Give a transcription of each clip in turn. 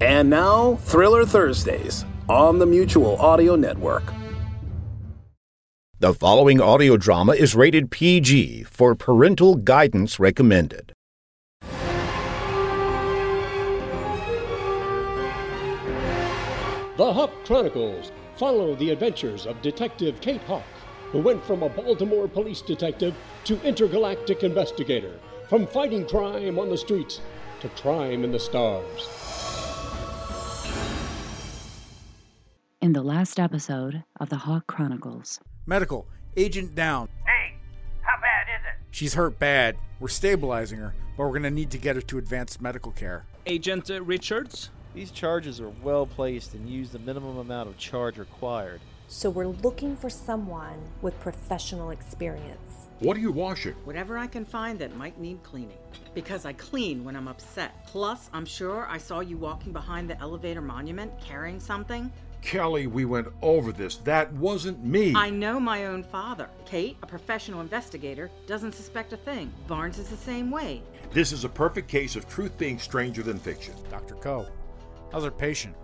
And now, Thriller Thursdays on the Mutual Audio Network. The following audio drama is rated PG for parental guidance recommended. The Hawk Chronicles follow the adventures of Detective Kate Hawk, who went from a Baltimore police detective to intergalactic investigator, from fighting crime on the streets to crime in the stars. In the last episode of the Hawk Chronicles. Medical, agent down. Hey, how bad is it? She's hurt bad. We're stabilizing her, but we're gonna need to get her to advanced medical care. Agent uh, Richards? These charges are well placed and use the minimum amount of charge required. So we're looking for someone with professional experience. What are you washing? Whatever I can find that might need cleaning. Because I clean when I'm upset. Plus, I'm sure I saw you walking behind the elevator monument carrying something. Kelly, we went over this. That wasn't me. I know my own father. Kate, a professional investigator, doesn't suspect a thing. Barnes is the same way. This is a perfect case of truth being stranger than fiction. Dr. Coe, how's her patient?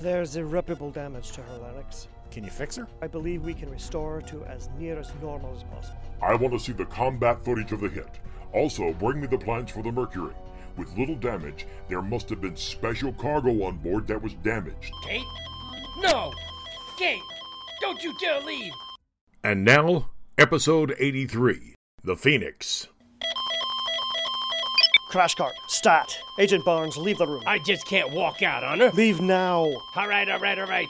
There's irreparable damage to her larynx. Can you fix her? I believe we can restore her to as near as normal as possible. I want to see the combat footage of the hit. Also, bring me the plans for the Mercury. With little damage, there must have been special cargo on board that was damaged. Kate? No! Kate! Don't you dare leave! And now, episode 83 The Phoenix. Crash cart, stat. Agent Barnes, leave the room. I just can't walk out on her. Leave now. All right, all right, all right.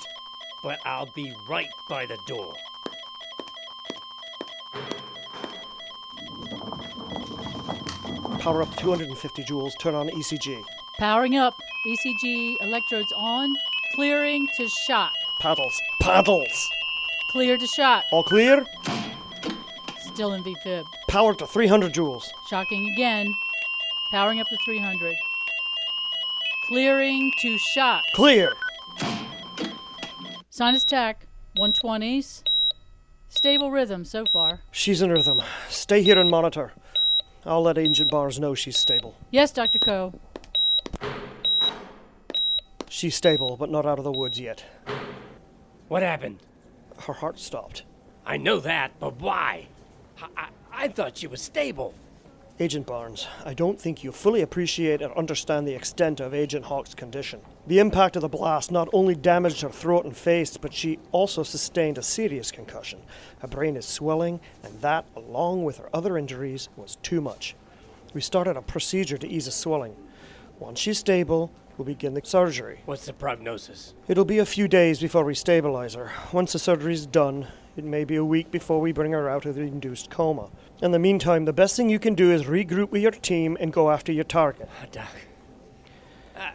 But I'll be right by the door. Power up 250 joules, turn on ECG. Powering up. ECG electrodes on. Clearing to shock. Paddles, paddles. Clear to shock. All clear? Still in VFib. Power to 300 joules. Shocking again. Powering up to 300. Clearing to shock. Clear. Sinus tach, 120s. Stable rhythm so far. She's in rhythm. Stay here and monitor. I'll let Agent Barnes know she's stable. Yes, Dr. Coe. She's stable, but not out of the woods yet. What happened? Her heart stopped. I know that, but why? I, I, I thought she was stable. Agent Barnes, I don't think you fully appreciate or understand the extent of Agent Hawk's condition. The impact of the blast not only damaged her throat and face, but she also sustained a serious concussion. Her brain is swelling, and that, along with her other injuries, was too much. We started a procedure to ease the swelling. Once she's stable, we'll begin the surgery. What's the prognosis? It'll be a few days before we stabilize her. Once the surgery's done, it may be a week before we bring her out of the induced coma. In the meantime, the best thing you can do is regroup with your team and go after your target. Oh, Doc, I,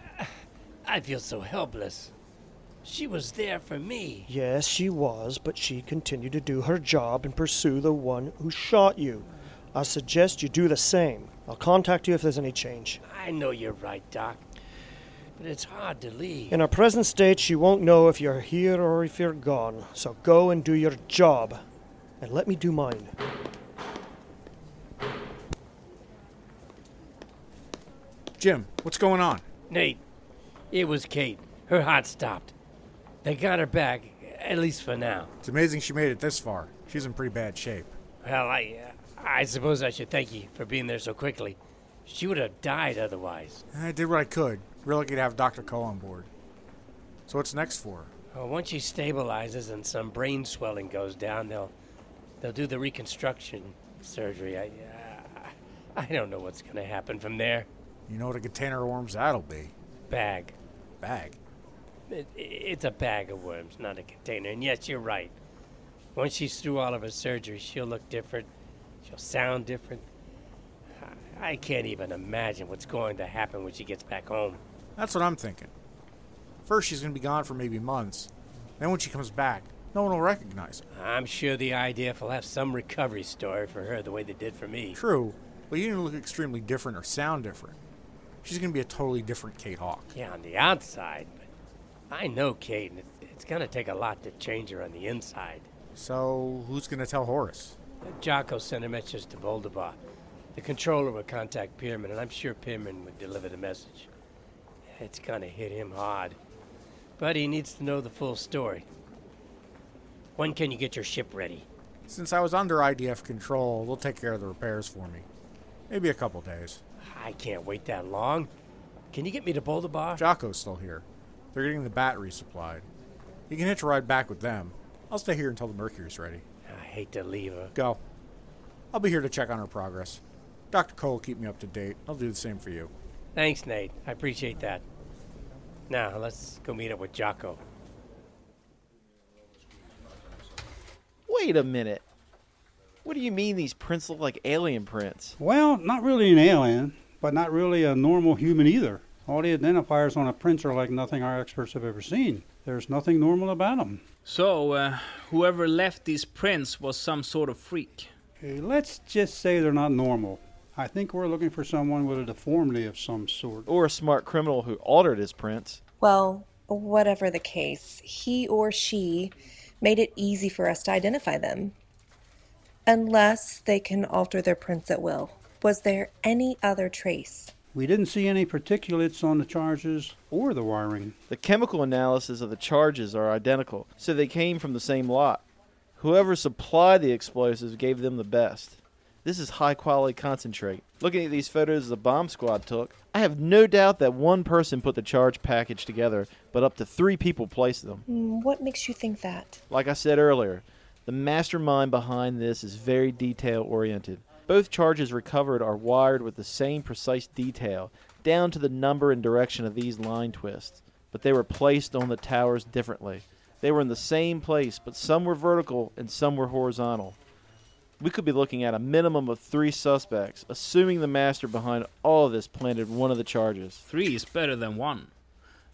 I feel so helpless. She was there for me. Yes, she was, but she continued to do her job and pursue the one who shot you. I suggest you do the same. I'll contact you if there's any change. I know you're right, Doc. But it's hard to leave. In our present state, she won't know if you're here or if you're gone. So go and do your job. And let me do mine. Jim, what's going on? Nate, it was Kate. Her heart stopped. They got her back, at least for now. It's amazing she made it this far. She's in pretty bad shape. Well, I, uh, I suppose I should thank you for being there so quickly. She would have died otherwise. I did what I could. Real lucky to have Dr. Coe on board. So what's next for her? Well, once she stabilizes and some brain swelling goes down, they'll they'll do the reconstruction surgery. I uh, I don't know what's going to happen from there. You know what a container of worms that'll be. Bag. Bag? It, it's a bag of worms, not a container. And yes, you're right. Once she's through all of her surgery, she'll look different. She'll sound different. I can't even imagine what's going to happen when she gets back home. That's what I'm thinking. First, she's going to be gone for maybe months. Then, when she comes back, no one will recognize her. I'm sure the IDF will have some recovery story for her the way they did for me. True, but you didn't look extremely different or sound different. She's going to be a totally different Kate Hawk. Yeah, on the outside, but I know Kate, and it, it's going to take a lot to change her on the inside. So, who's going to tell Horace? Jocko sent a message to Boldabar. The controller would contact Pierman, and I'm sure Pierman would deliver the message. It's gonna hit him hard. But he needs to know the full story. When can you get your ship ready? Since I was under IDF control, they'll take care of the repairs for me. Maybe a couple days. I can't wait that long. Can you get me to Boldabar? Jocko's still here. They're getting the batteries supplied. You can hitch a ride back with them. I'll stay here until the Mercury's ready. I hate to leave her. Go. I'll be here to check on her progress. Dr. Coe will keep me up to date. I'll do the same for you. Thanks, Nate. I appreciate that. Now, let's go meet up with Jocko. Wait a minute. What do you mean these prints look like alien prints? Well, not really an alien, but not really a normal human either. All the identifiers on a prints are like nothing our experts have ever seen. There's nothing normal about them. So, uh, whoever left these prints was some sort of freak. Let's just say they're not normal. I think we're looking for someone with a deformity of some sort. Or a smart criminal who altered his prints. Well, whatever the case, he or she made it easy for us to identify them. Unless they can alter their prints at will. Was there any other trace? We didn't see any particulates on the charges or the wiring. The chemical analysis of the charges are identical, so they came from the same lot. Whoever supplied the explosives gave them the best. This is high quality concentrate. Looking at these photos the bomb squad took, I have no doubt that one person put the charge package together, but up to three people placed them. Mm, What makes you think that? Like I said earlier, the mastermind behind this is very detail oriented. Both charges recovered are wired with the same precise detail, down to the number and direction of these line twists, but they were placed on the towers differently. They were in the same place, but some were vertical and some were horizontal. We could be looking at a minimum of three suspects, assuming the master behind all of this planted one of the charges. Three is better than one.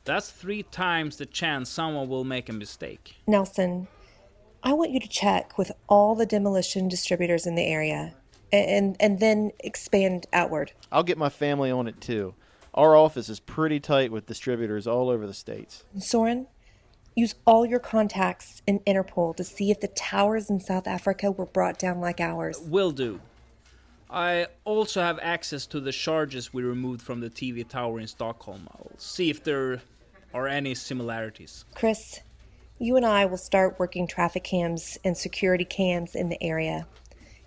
That's three times the chance someone will make a mistake. Nelson, I want you to check with all the demolition distributors in the area and and then expand outward. I'll get my family on it too. Our office is pretty tight with distributors all over the states. Soren, use all your contacts in Interpol to see if the towers in South Africa were brought down like ours. Will do. I also have access to the charges we removed from the TV tower in Stockholm. I'll see if there are any similarities. Chris, you and I will start working traffic cams and security cams in the area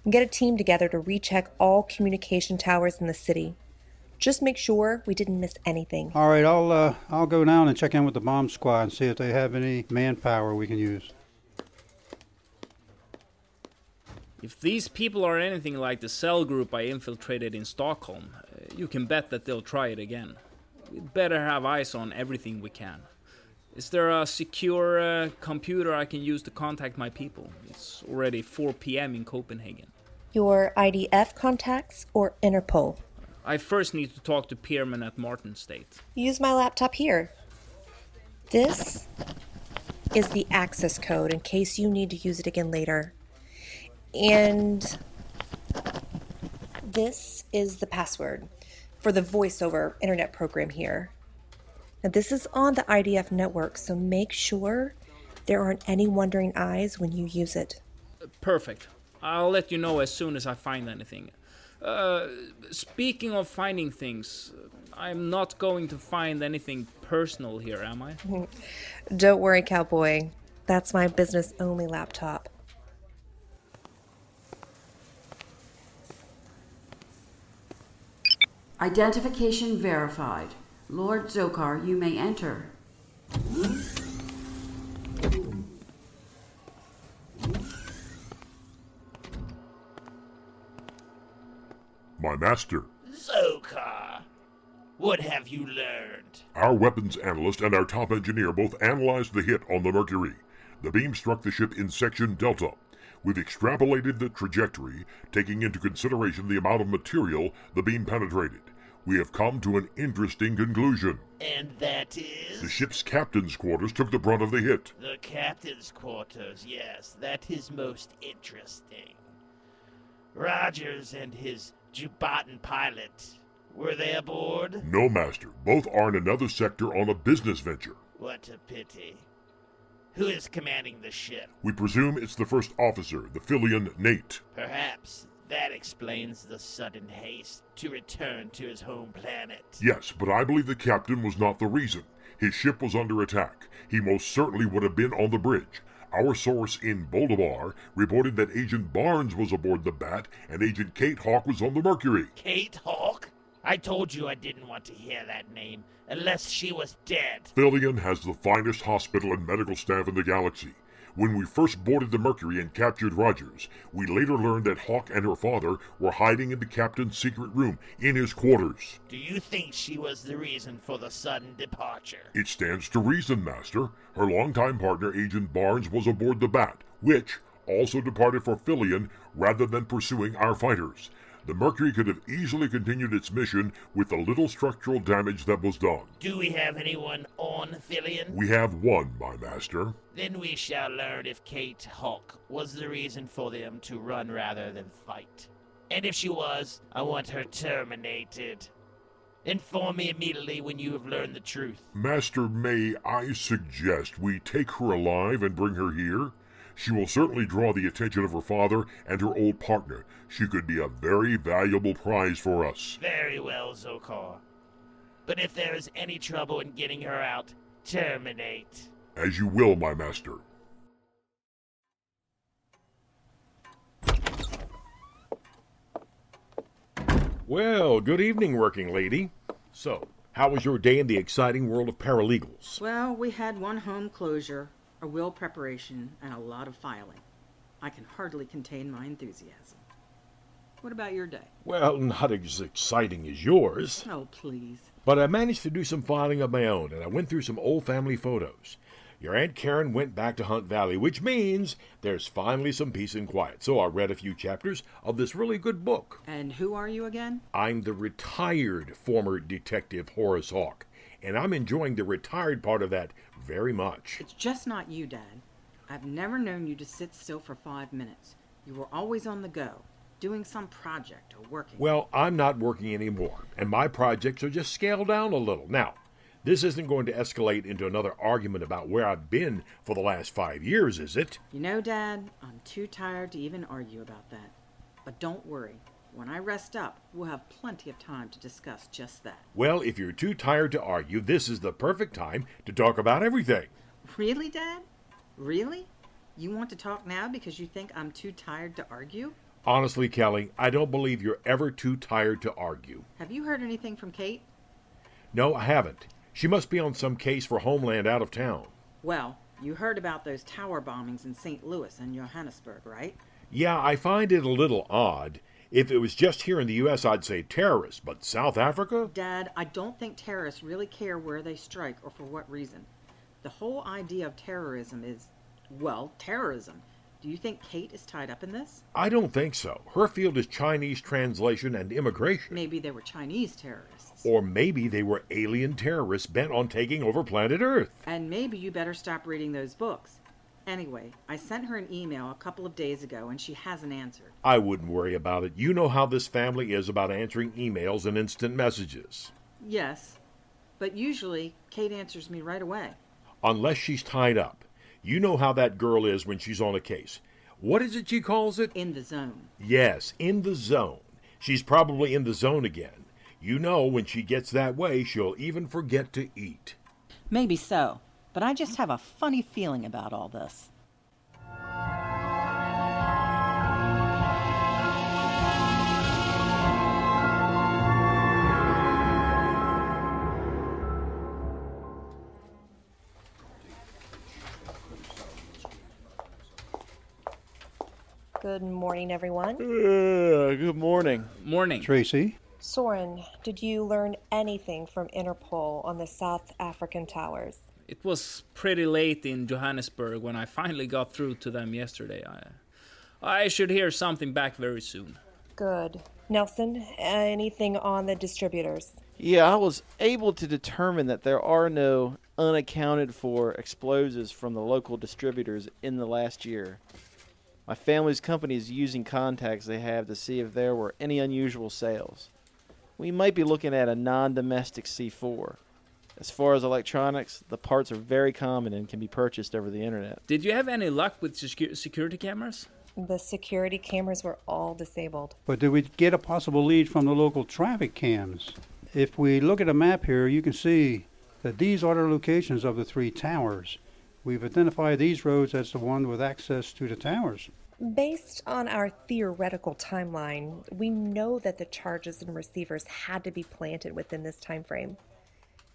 and get a team together to recheck all communication towers in the city. Just make sure we didn't miss anything. All right, I'll uh, I'll go down and check in with the bomb squad and see if they have any manpower we can use. If these people are anything like the cell group I infiltrated in Stockholm, uh, you can bet that they'll try it again. We'd better have eyes on everything we can. Is there a secure uh, computer I can use to contact my people? It's already 4 p.m. in Copenhagen. Your IDF contacts or Interpol? I first need to talk to Pierman at Martin State. Use my laptop here. This is the access code in case you need to use it again later. And this is the password for the voiceover internet program here. Now, this is on the IDF network, so make sure there aren't any wondering eyes when you use it. Perfect. I'll let you know as soon as I find anything. Uh, speaking of finding things, I'm not going to find anything personal here, am I? Don't worry, cowboy. That's my business only laptop. Identification verified. Lord Zokar, you may enter. My master, Zokar, what have you learned? our weapons analyst and our top engineer both analyzed the hit on the Mercury. The beam struck the ship in section Delta. We've extrapolated the trajectory, taking into consideration the amount of material the beam penetrated. We have come to an interesting conclusion. And that is? The ship's captain's quarters took the brunt of the hit. The captain's quarters, yes, that is most interesting. Rogers and his Jubaten pilot, were they aboard? No, Master. Both are in another sector on a business venture. What a pity. Who is commanding the ship? We presume it's the first officer, the Filian Nate. Perhaps that explains the sudden haste to return to his home planet. Yes, but I believe the captain was not the reason. His ship was under attack. He most certainly would have been on the bridge. Our source in Boldabar reported that Agent Barnes was aboard the Bat and Agent Kate Hawk was on the Mercury. Kate Hawk? I told you I didn't want to hear that name unless she was dead. Filian has the finest hospital and medical staff in the galaxy. When we first boarded the Mercury and captured Rogers, we later learned that Hawk and her father were hiding in the captain's secret room in his quarters. Do you think she was the reason for the sudden departure? It stands to reason, Master. Her longtime partner, Agent Barnes, was aboard the Bat, which also departed for Filian rather than pursuing our fighters. The Mercury could have easily continued its mission with the little structural damage that was done. Do we have anyone on Filian? We have one, my master. Then we shall learn if Kate Hawk was the reason for them to run rather than fight. And if she was, I want her terminated. Inform me immediately when you have learned the truth. Master, may I suggest we take her alive and bring her here? She will certainly draw the attention of her father and her old partner. She could be a very valuable prize for us. Very well, Zokar. But if there is any trouble in getting her out, terminate. As you will, my master. Well, good evening, working lady. So, how was your day in the exciting world of paralegals? Well, we had one home closure, a will preparation, and a lot of filing. I can hardly contain my enthusiasm. What about your day? Well, not as exciting as yours. Oh, please. But I managed to do some filing of my own, and I went through some old family photos. Your Aunt Karen went back to Hunt Valley, which means there's finally some peace and quiet. So I read a few chapters of this really good book. And who are you again? I'm the retired former detective Horace Hawk, and I'm enjoying the retired part of that very much. It's just not you, Dad. I've never known you to sit still for five minutes. You were always on the go, doing some project or working. Well, I'm not working anymore, and my projects are just scaled down a little. Now, this isn't going to escalate into another argument about where I've been for the last five years, is it? You know, Dad, I'm too tired to even argue about that. But don't worry. When I rest up, we'll have plenty of time to discuss just that. Well, if you're too tired to argue, this is the perfect time to talk about everything. Really, Dad? Really? You want to talk now because you think I'm too tired to argue? Honestly, Kelly, I don't believe you're ever too tired to argue. Have you heard anything from Kate? No, I haven't. She must be on some case for Homeland out of town. Well, you heard about those tower bombings in St. Louis and Johannesburg, right? Yeah, I find it a little odd. If it was just here in the U.S., I'd say terrorists, but South Africa? Dad, I don't think terrorists really care where they strike or for what reason. The whole idea of terrorism is, well, terrorism. Do you think Kate is tied up in this? I don't think so. Her field is Chinese translation and immigration. Maybe they were Chinese terrorists. Or maybe they were alien terrorists bent on taking over planet Earth. And maybe you better stop reading those books. Anyway, I sent her an email a couple of days ago and she hasn't answered. I wouldn't worry about it. You know how this family is about answering emails and instant messages. Yes, but usually Kate answers me right away. Unless she's tied up. You know how that girl is when she's on a case. What is it she calls it? In the zone. Yes, in the zone. She's probably in the zone again. You know, when she gets that way, she'll even forget to eat. Maybe so, but I just have a funny feeling about all this. Good morning, everyone. Uh, good morning. Morning. Tracy? Soren, did you learn anything from Interpol on the South African towers? It was pretty late in Johannesburg when I finally got through to them yesterday. I, I should hear something back very soon. Good. Nelson, anything on the distributors? Yeah, I was able to determine that there are no unaccounted for explosives from the local distributors in the last year. My family's company is using contacts they have to see if there were any unusual sales. We might be looking at a non domestic C4. As far as electronics, the parts are very common and can be purchased over the internet. Did you have any luck with security cameras? The security cameras were all disabled. But did we get a possible lead from the local traffic cams? If we look at a map here, you can see that these are the locations of the three towers. We've identified these roads as the one with access to the towers. Based on our theoretical timeline, we know that the charges and receivers had to be planted within this time frame.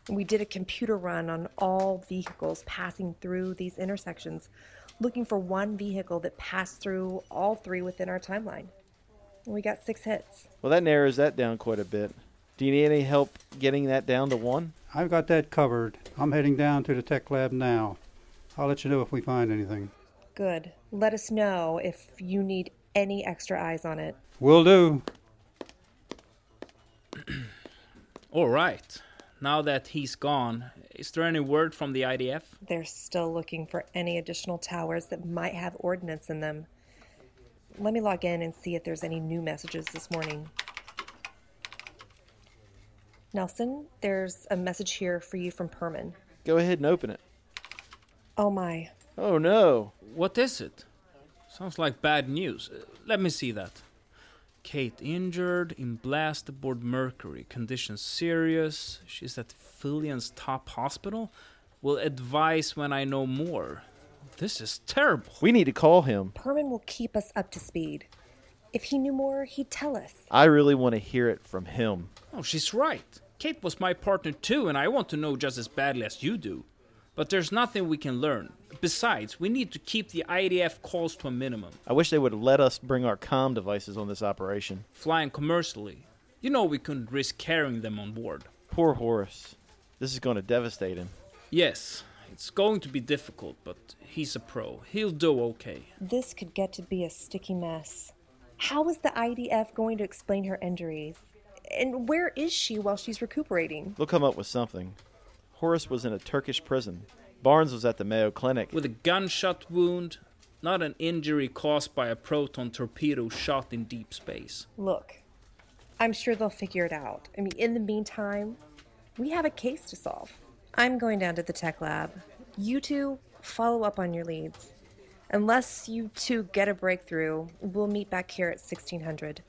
We did a computer run on all vehicles passing through these intersections, looking for one vehicle that passed through all three within our timeline. We got six hits. Well, that narrows that down quite a bit. Do you need any help getting that down to one? I've got that covered. I'm heading down to the tech lab now. I'll let you know if we find anything. Good. Let us know if you need any extra eyes on it. Will do. All right. Now that he's gone, is there any word from the IDF? They're still looking for any additional towers that might have ordnance in them. Let me log in and see if there's any new messages this morning. Nelson, there's a message here for you from Perman. Go ahead and open it. Oh my. Oh no. What is it? Sounds like bad news. Let me see that. Kate injured in blast aboard Mercury. Condition serious. She's at Filian's top hospital. Will advise when I know more. This is terrible. We need to call him. Perman will keep us up to speed. If he knew more, he'd tell us. I really want to hear it from him. Oh, she's right. Kate was my partner too, and I want to know just as badly as you do. But there's nothing we can learn. Besides, we need to keep the IDF calls to a minimum. I wish they would let us bring our comm devices on this operation. Flying commercially. You know we couldn't risk carrying them on board. Poor Horace. This is going to devastate him. Yes, it's going to be difficult, but he's a pro. He'll do okay. This could get to be a sticky mess. How is the IDF going to explain her injuries? And where is she while she's recuperating? They'll come up with something. Horace was in a Turkish prison. Barnes was at the Mayo Clinic. With a gunshot wound, not an injury caused by a proton torpedo shot in deep space. Look, I'm sure they'll figure it out. I mean, in the meantime, we have a case to solve. I'm going down to the tech lab. You two follow up on your leads. Unless you two get a breakthrough, we'll meet back here at 1600.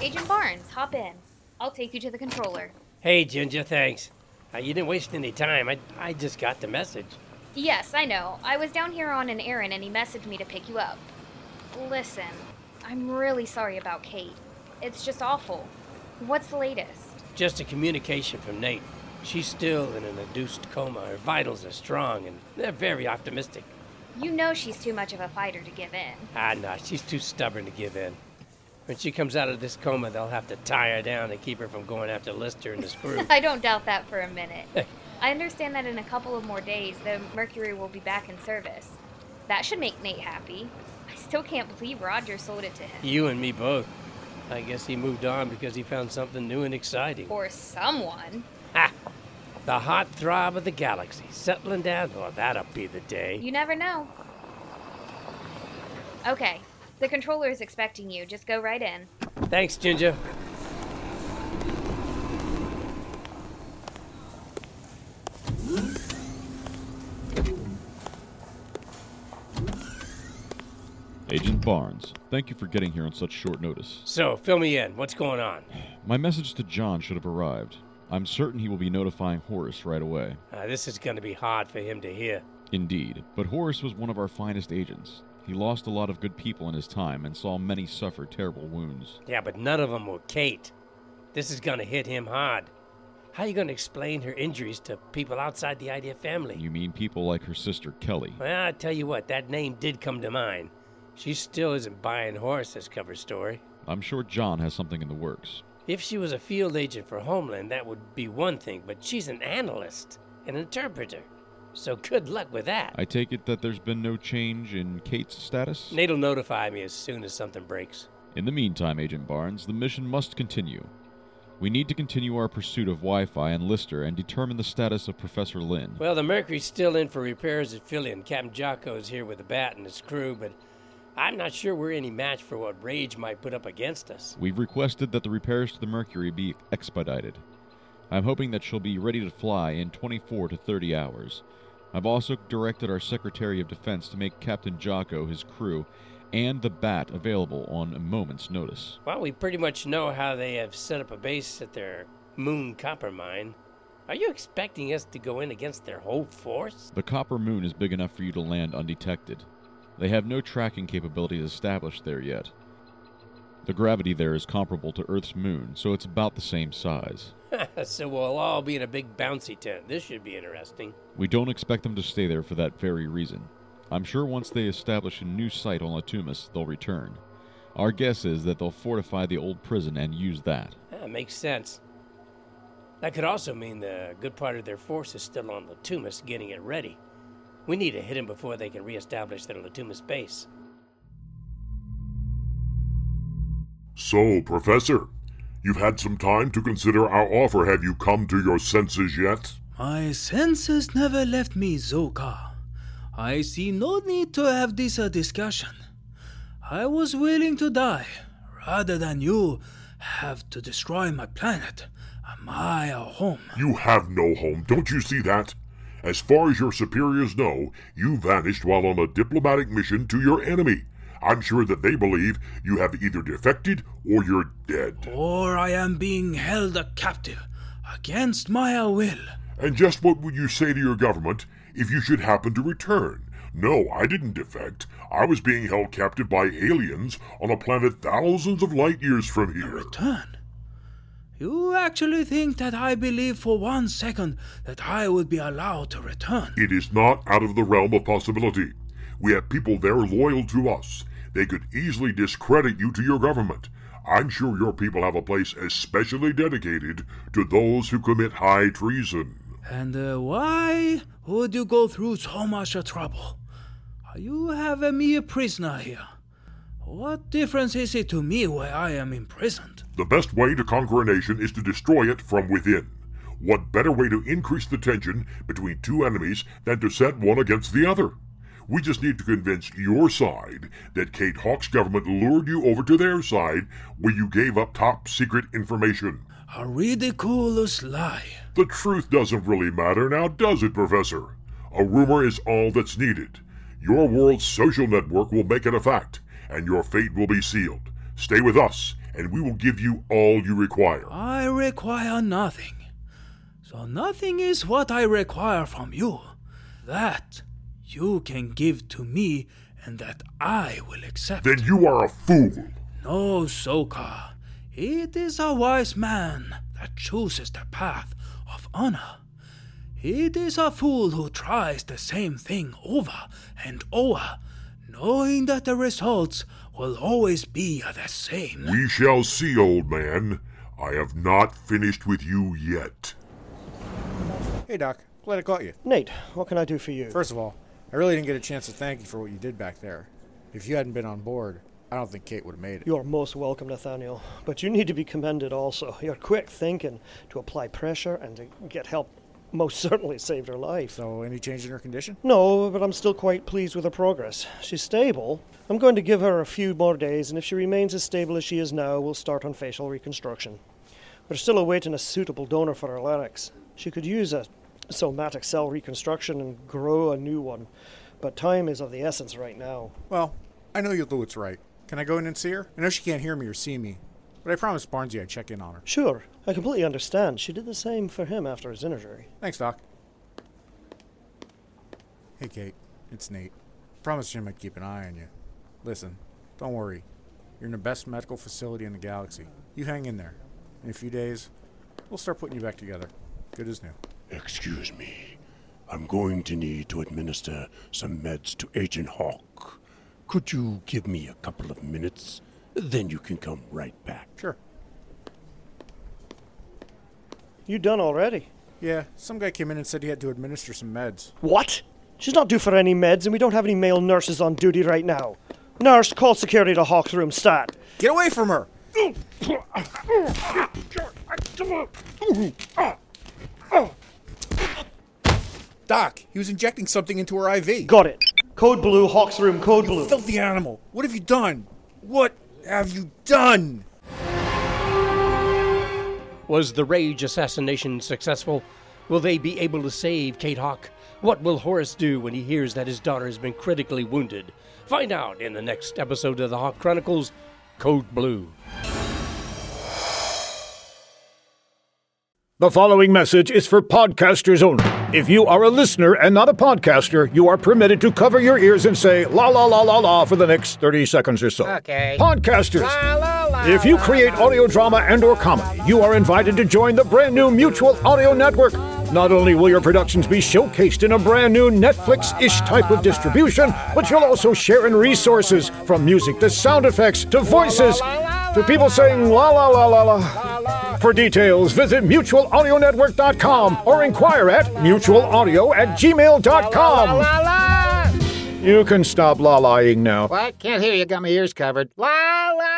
Agent Barnes, hop in. I'll take you to the controller. Hey, Ginger, thanks. Uh, you didn't waste any time. I, I just got the message. Yes, I know. I was down here on an errand and he messaged me to pick you up. Listen, I'm really sorry about Kate. It's just awful. What's the latest? Just a communication from Nate. She's still in an induced coma. Her vitals are strong, and they're very optimistic. You know she's too much of a fighter to give in. Ah, no, she's too stubborn to give in. When she comes out of this coma, they'll have to tie her down to keep her from going after Lister and his crew. I don't doubt that for a minute. I understand that in a couple of more days, the Mercury will be back in service. That should make Nate happy. I still can't believe Roger sold it to him. you and me both. I guess he moved on because he found something new and exciting. Or someone. Ha! The hot throb of the galaxy settling down. Oh, that'll be the day. You never know. Okay, the controller is expecting you. Just go right in. Thanks, Ginger. Agent Barnes, thank you for getting here on such short notice. So, fill me in. What's going on? My message to John should have arrived. I'm certain he will be notifying Horace right away. Uh, this is going to be hard for him to hear. Indeed, but Horace was one of our finest agents. He lost a lot of good people in his time and saw many suffer terrible wounds. Yeah, but none of them were Kate. This is going to hit him hard. How are you going to explain her injuries to people outside the IDF family? You mean people like her sister Kelly? Well, I tell you what, that name did come to mind. She still isn't buying Horace's cover story. I'm sure John has something in the works. If she was a field agent for Homeland, that would be one thing, but she's an analyst, an interpreter. So good luck with that. I take it that there's been no change in Kate's status? Nate'll notify me as soon as something breaks. In the meantime, Agent Barnes, the mission must continue. We need to continue our pursuit of Wi Fi and Lister and determine the status of Professor Lynn. Well, the Mercury's still in for repairs at Philly, and Captain Jocko's here with the bat and his crew, but I'm not sure we're any match for what Rage might put up against us. We've requested that the repairs to the Mercury be expedited. I'm hoping that she'll be ready to fly in 24 to 30 hours. I've also directed our Secretary of Defense to make Captain Jocko, his crew, and the Bat available on a moment's notice. Well, we pretty much know how they have set up a base at their Moon Copper Mine. Are you expecting us to go in against their whole force? The Copper Moon is big enough for you to land undetected. They have no tracking capabilities established there yet. The gravity there is comparable to Earth's moon, so it's about the same size. so we'll all be in a big bouncy tent. This should be interesting. We don't expect them to stay there for that very reason. I'm sure once they establish a new site on Latumus, they'll return. Our guess is that they'll fortify the old prison and use that. That makes sense. That could also mean the good part of their force is still on Latumus getting it ready. We need to hit them before they can reestablish their Latumus base. So, Professor, you've had some time to consider our offer. Have you come to your senses yet? My senses never left me, Zokar. I see no need to have this a discussion. I was willing to die rather than you have to destroy my planet, uh, my uh, home. You have no home, don't you see that? As far as your superiors know, you vanished while on a diplomatic mission to your enemy. I'm sure that they believe you have either defected or you're dead. Or I am being held a captive against my will. And just what would you say to your government if you should happen to return? No, I didn't defect. I was being held captive by aliens on a planet thousands of light years from here. return? You actually think that I believe for one second that I would be allowed to return? It is not out of the realm of possibility. We have people there loyal to us. They could easily discredit you to your government. I'm sure your people have a place especially dedicated to those who commit high treason. And uh, why would you go through so much trouble? You have a mere prisoner here. What difference is it to me where I am imprisoned? The best way to conquer a nation is to destroy it from within. What better way to increase the tension between two enemies than to set one against the other? We just need to convince your side that Kate Hawk's government lured you over to their side where you gave up top secret information. A ridiculous lie. The truth doesn't really matter now, does it, Professor? A rumor is all that's needed. Your world's social network will make it a fact, and your fate will be sealed. Stay with us, and we will give you all you require. I require nothing. So nothing is what I require from you. That you can give to me, and that I will accept. Then you are a fool. No, Zokar. It is a wise man that chooses the path of honor. It is a fool who tries the same thing over and over, knowing that the results will always be the same. We shall see, old man. I have not finished with you yet. Hey, Doc. Glad I caught you. Nate, what can I do for you? First of all, I really didn't get a chance to thank you for what you did back there. If you hadn't been on board, I don't think Kate would have made it. You're most welcome, Nathaniel. But you need to be commended also. Your quick thinking to apply pressure and to get help most certainly saved her life. So, any change in her condition? No, but I'm still quite pleased with her progress. She's stable. I'm going to give her a few more days, and if she remains as stable as she is now, we'll start on facial reconstruction. We're still awaiting a suitable donor for her larynx. She could use a somatic cell reconstruction and grow a new one, but time is of the essence right now. Well, I know you'll do what's right. Can I go in and see her? I know she can't hear me or see me, but I promised Barnesy I'd check in on her. Sure, I completely understand. She did the same for him after his injury. Thanks, Doc. Hey, Kate. It's Nate. Promised Jim I'd keep an eye on you. Listen, don't worry. You're in the best medical facility in the galaxy. You hang in there. In a few days, we'll start putting you back together. Good as new. Excuse me. I'm going to need to administer some meds to Agent Hawk. Could you give me a couple of minutes? Then you can come right back. Sure. You done already? Yeah, some guy came in and said he had to administer some meds. What? She's not due for any meds, and we don't have any male nurses on duty right now. Nurse, call security to Hawk's room, stat. Get away from her! Doc, he was injecting something into her IV. Got it. Code blue, Hawk's room, code You blue. filthy animal! What have you done? What have you done? Was the Rage assassination successful? Will they be able to save Kate Hawk? What will Horace do when he hears that his daughter has been critically wounded? Find out in the next episode of the Hawk Chronicles Code Blue. The following message is for podcasters only. If you are a listener and not a podcaster, you are permitted to cover your ears and say la la la la la for the next 30 seconds or so. Okay. Podcasters, if you create audio drama and or comedy, you are invited to join the brand new Mutual Audio Network. Not only will your productions be showcased in a brand new Netflix-ish type of distribution, but you'll also share in resources from music to sound effects to voices to people saying la la la la la. For details, visit mutualaudionetwork.com or inquire at mutualaudio at gmail.com. You can stop la-lying now. I Can't hear you. Got my ears covered. La la